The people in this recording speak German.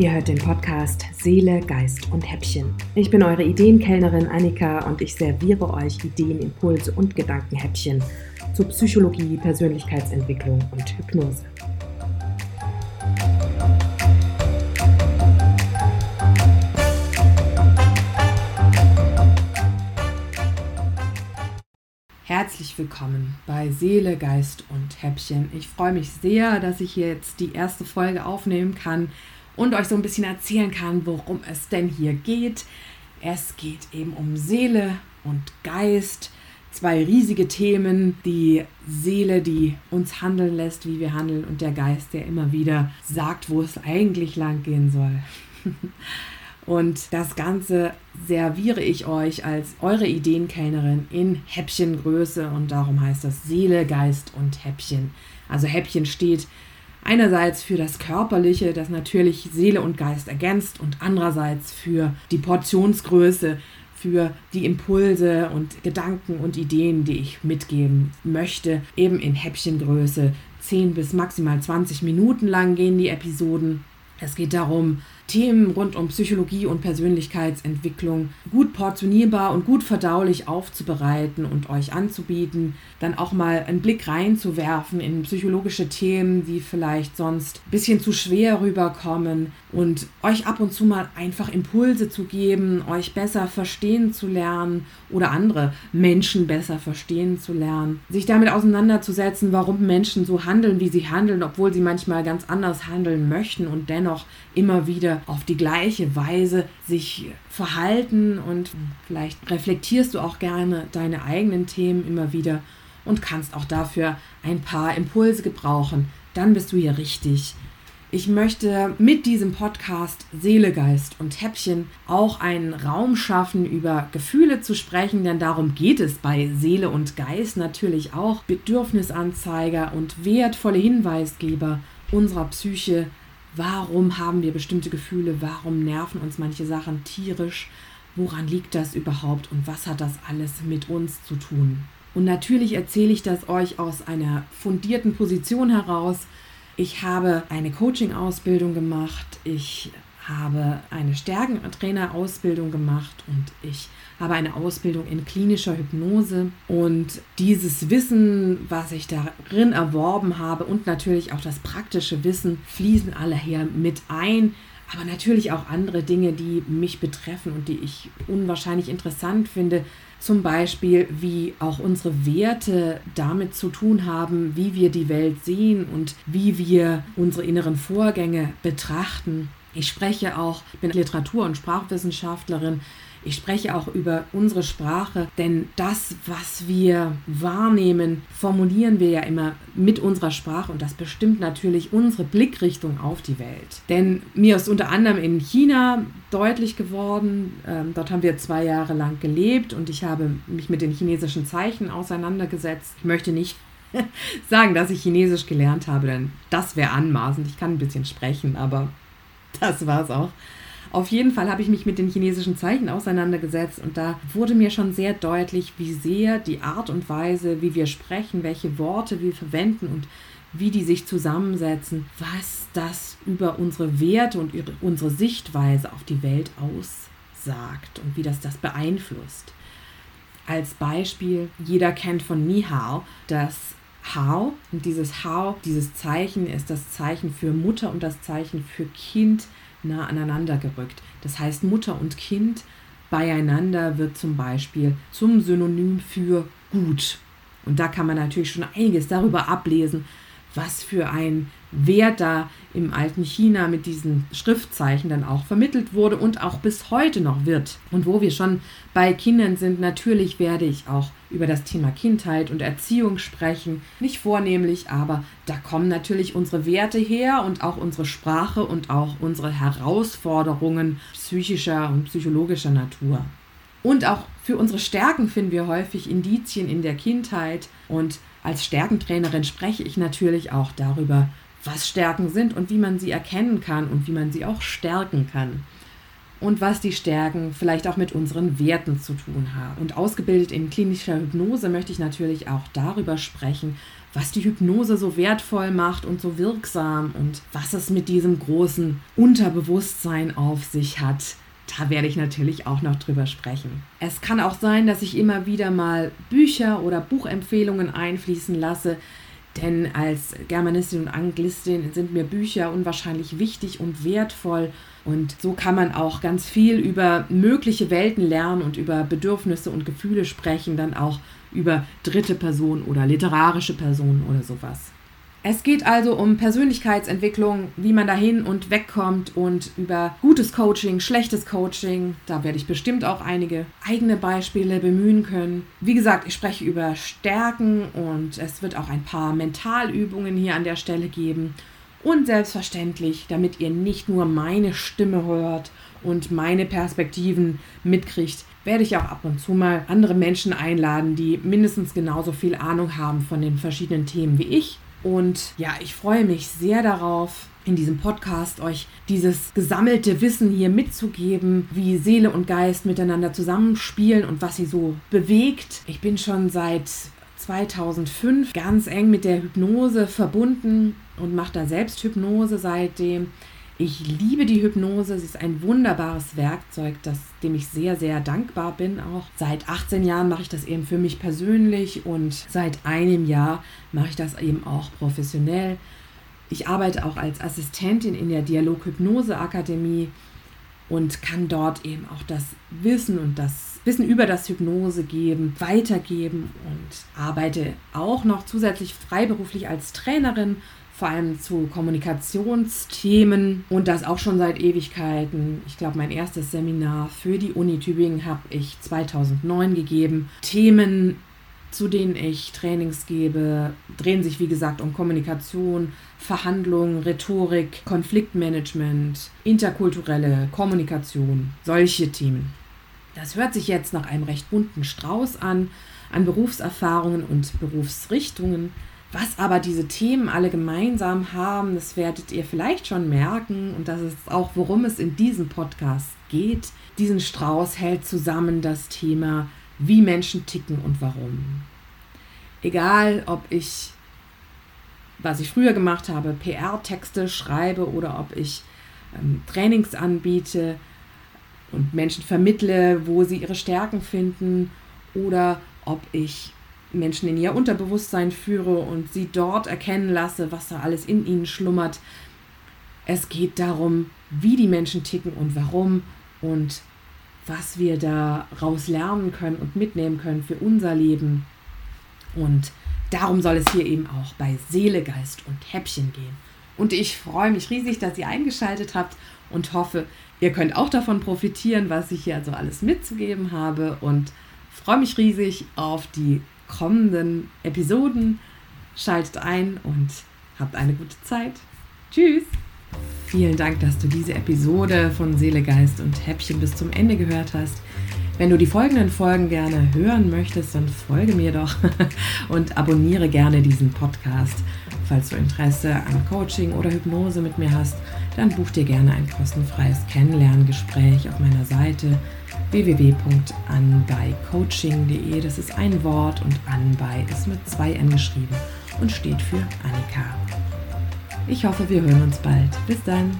Ihr hört den Podcast Seele, Geist und Häppchen. Ich bin eure Ideenkellnerin Annika und ich serviere euch Ideen, Impulse und Gedankenhäppchen zu Psychologie, Persönlichkeitsentwicklung und Hypnose. Herzlich willkommen bei Seele, Geist und Häppchen. Ich freue mich sehr, dass ich jetzt die erste Folge aufnehmen kann und euch so ein bisschen erzählen kann, worum es denn hier geht. Es geht eben um Seele und Geist. Zwei riesige Themen, die Seele, die uns handeln lässt, wie wir handeln, und der Geist, der immer wieder sagt, wo es eigentlich lang gehen soll. Und das Ganze serviere ich euch als eure Ideenkellnerin in Häppchengröße und darum heißt das Seele, Geist und Häppchen. Also Häppchen steht Einerseits für das Körperliche, das natürlich Seele und Geist ergänzt und andererseits für die Portionsgröße, für die Impulse und Gedanken und Ideen, die ich mitgeben möchte, eben in Häppchengröße. 10 bis maximal 20 Minuten lang gehen die Episoden. Es geht darum, Themen rund um Psychologie und Persönlichkeitsentwicklung gut portionierbar und gut verdaulich aufzubereiten und euch anzubieten, dann auch mal einen Blick reinzuwerfen in psychologische Themen, die vielleicht sonst ein bisschen zu schwer rüberkommen und euch ab und zu mal einfach Impulse zu geben, euch besser verstehen zu lernen oder andere Menschen besser verstehen zu lernen, sich damit auseinanderzusetzen, warum Menschen so handeln, wie sie handeln, obwohl sie manchmal ganz anders handeln möchten und dennoch immer wieder auf die gleiche Weise sich verhalten und vielleicht reflektierst du auch gerne deine eigenen Themen immer wieder und kannst auch dafür ein paar Impulse gebrauchen. Dann bist du hier richtig. Ich möchte mit diesem Podcast Seele, Geist und Häppchen auch einen Raum schaffen, über Gefühle zu sprechen, denn darum geht es bei Seele und Geist natürlich auch. Bedürfnisanzeiger und wertvolle Hinweisgeber unserer Psyche Warum haben wir bestimmte Gefühle? Warum nerven uns manche Sachen tierisch? Woran liegt das überhaupt und was hat das alles mit uns zu tun? Und natürlich erzähle ich das euch aus einer fundierten Position heraus. Ich habe eine Coaching-Ausbildung gemacht. Ich habe eine Stärkentrainer-Ausbildung gemacht und ich habe eine Ausbildung in klinischer Hypnose. Und dieses Wissen, was ich darin erworben habe und natürlich auch das praktische Wissen, fließen alle hier mit ein. Aber natürlich auch andere Dinge, die mich betreffen und die ich unwahrscheinlich interessant finde. Zum Beispiel, wie auch unsere Werte damit zu tun haben, wie wir die Welt sehen und wie wir unsere inneren Vorgänge betrachten. Ich spreche auch, bin Literatur- und Sprachwissenschaftlerin. Ich spreche auch über unsere Sprache, denn das, was wir wahrnehmen, formulieren wir ja immer mit unserer Sprache und das bestimmt natürlich unsere Blickrichtung auf die Welt. Denn mir ist unter anderem in China deutlich geworden, ähm, dort haben wir zwei Jahre lang gelebt und ich habe mich mit den chinesischen Zeichen auseinandergesetzt. Ich möchte nicht sagen, dass ich Chinesisch gelernt habe, denn das wäre anmaßend. Ich kann ein bisschen sprechen, aber das war es auch. Auf jeden Fall habe ich mich mit den chinesischen Zeichen auseinandergesetzt und da wurde mir schon sehr deutlich, wie sehr die Art und Weise, wie wir sprechen, welche Worte wir verwenden und wie die sich zusammensetzen, was das über unsere Werte und unsere Sichtweise auf die Welt aussagt und wie das das beeinflusst. Als Beispiel, jeder kennt von Ni Hao Hao und dieses Hao, dieses Zeichen ist das Zeichen für Mutter und das Zeichen für Kind nah aneinander gerückt. Das heißt, Mutter und Kind beieinander wird zum Beispiel zum Synonym für gut. Und da kann man natürlich schon einiges darüber ablesen, was für ein Wert da im alten China mit diesen Schriftzeichen dann auch vermittelt wurde und auch bis heute noch wird. Und wo wir schon bei Kindern sind, natürlich werde ich auch über das Thema Kindheit und Erziehung sprechen. Nicht vornehmlich, aber da kommen natürlich unsere Werte her und auch unsere Sprache und auch unsere Herausforderungen psychischer und psychologischer Natur. Und auch für unsere Stärken finden wir häufig Indizien in der Kindheit. Und als Stärkentrainerin spreche ich natürlich auch darüber, was Stärken sind und wie man sie erkennen kann und wie man sie auch stärken kann. Und was die Stärken vielleicht auch mit unseren Werten zu tun haben. Und ausgebildet in klinischer Hypnose möchte ich natürlich auch darüber sprechen, was die Hypnose so wertvoll macht und so wirksam und was es mit diesem großen Unterbewusstsein auf sich hat. Da werde ich natürlich auch noch drüber sprechen. Es kann auch sein, dass ich immer wieder mal Bücher oder Buchempfehlungen einfließen lasse, denn als Germanistin und Anglistin sind mir Bücher unwahrscheinlich wichtig und wertvoll. Und so kann man auch ganz viel über mögliche Welten lernen und über Bedürfnisse und Gefühle sprechen, dann auch über dritte Personen oder literarische Personen oder sowas. Es geht also um Persönlichkeitsentwicklung, wie man dahin und wegkommt und über gutes Coaching, schlechtes Coaching. Da werde ich bestimmt auch einige eigene Beispiele bemühen können. Wie gesagt, ich spreche über Stärken und es wird auch ein paar Mentalübungen hier an der Stelle geben. Und selbstverständlich, damit ihr nicht nur meine Stimme hört und meine Perspektiven mitkriegt, werde ich auch ab und zu mal andere Menschen einladen, die mindestens genauso viel Ahnung haben von den verschiedenen Themen wie ich und ja, ich freue mich sehr darauf, in diesem Podcast euch dieses gesammelte Wissen hier mitzugeben, wie Seele und Geist miteinander zusammenspielen und was sie so bewegt. Ich bin schon seit 2005 ganz eng mit der Hypnose verbunden und mache da selbst Hypnose seitdem. Ich liebe die Hypnose. Sie ist ein wunderbares Werkzeug, das, dem ich sehr, sehr dankbar bin. Auch seit 18 Jahren mache ich das eben für mich persönlich und seit einem Jahr mache ich das eben auch professionell. Ich arbeite auch als Assistentin in der Dialog-Hypnose-Akademie und kann dort eben auch das Wissen und das Wissen über das Hypnose geben, weitergeben und arbeite auch noch zusätzlich freiberuflich als Trainerin vor allem zu Kommunikationsthemen und das auch schon seit Ewigkeiten. Ich glaube, mein erstes Seminar für die Uni Tübingen habe ich 2009 gegeben. Themen, zu denen ich Trainings gebe, drehen sich wie gesagt um Kommunikation, Verhandlung, Rhetorik, Konfliktmanagement, interkulturelle Kommunikation, solche Themen. Das hört sich jetzt nach einem recht bunten Strauß an, an Berufserfahrungen und Berufsrichtungen. Was aber diese Themen alle gemeinsam haben, das werdet ihr vielleicht schon merken und das ist auch, worum es in diesem Podcast geht. Diesen Strauß hält zusammen das Thema, wie Menschen ticken und warum. Egal, ob ich, was ich früher gemacht habe, PR-Texte schreibe oder ob ich ähm, Trainings anbiete und Menschen vermittle, wo sie ihre Stärken finden oder ob ich Menschen in ihr Unterbewusstsein führe und sie dort erkennen lasse, was da alles in ihnen schlummert. Es geht darum, wie die Menschen ticken und warum und was wir daraus lernen können und mitnehmen können für unser Leben. Und darum soll es hier eben auch bei Seele, Geist und Häppchen gehen. Und ich freue mich riesig, dass ihr eingeschaltet habt und hoffe, ihr könnt auch davon profitieren, was ich hier also alles mitzugeben habe und freue mich riesig auf die kommenden Episoden. Schaltet ein und habt eine gute Zeit. Tschüss! Vielen Dank, dass du diese Episode von Seele, Geist und Häppchen bis zum Ende gehört hast. Wenn du die folgenden Folgen gerne hören möchtest, dann folge mir doch und abonniere gerne diesen Podcast. Falls du Interesse an Coaching oder Hypnose mit mir hast, dann buch dir gerne ein kostenfreies Kennenlerngespräch auf meiner Seite www.anbeicoaching.de. Das ist ein Wort und Anbei ist mit zwei N geschrieben und steht für Annika. Ich hoffe, wir hören uns bald. Bis dann.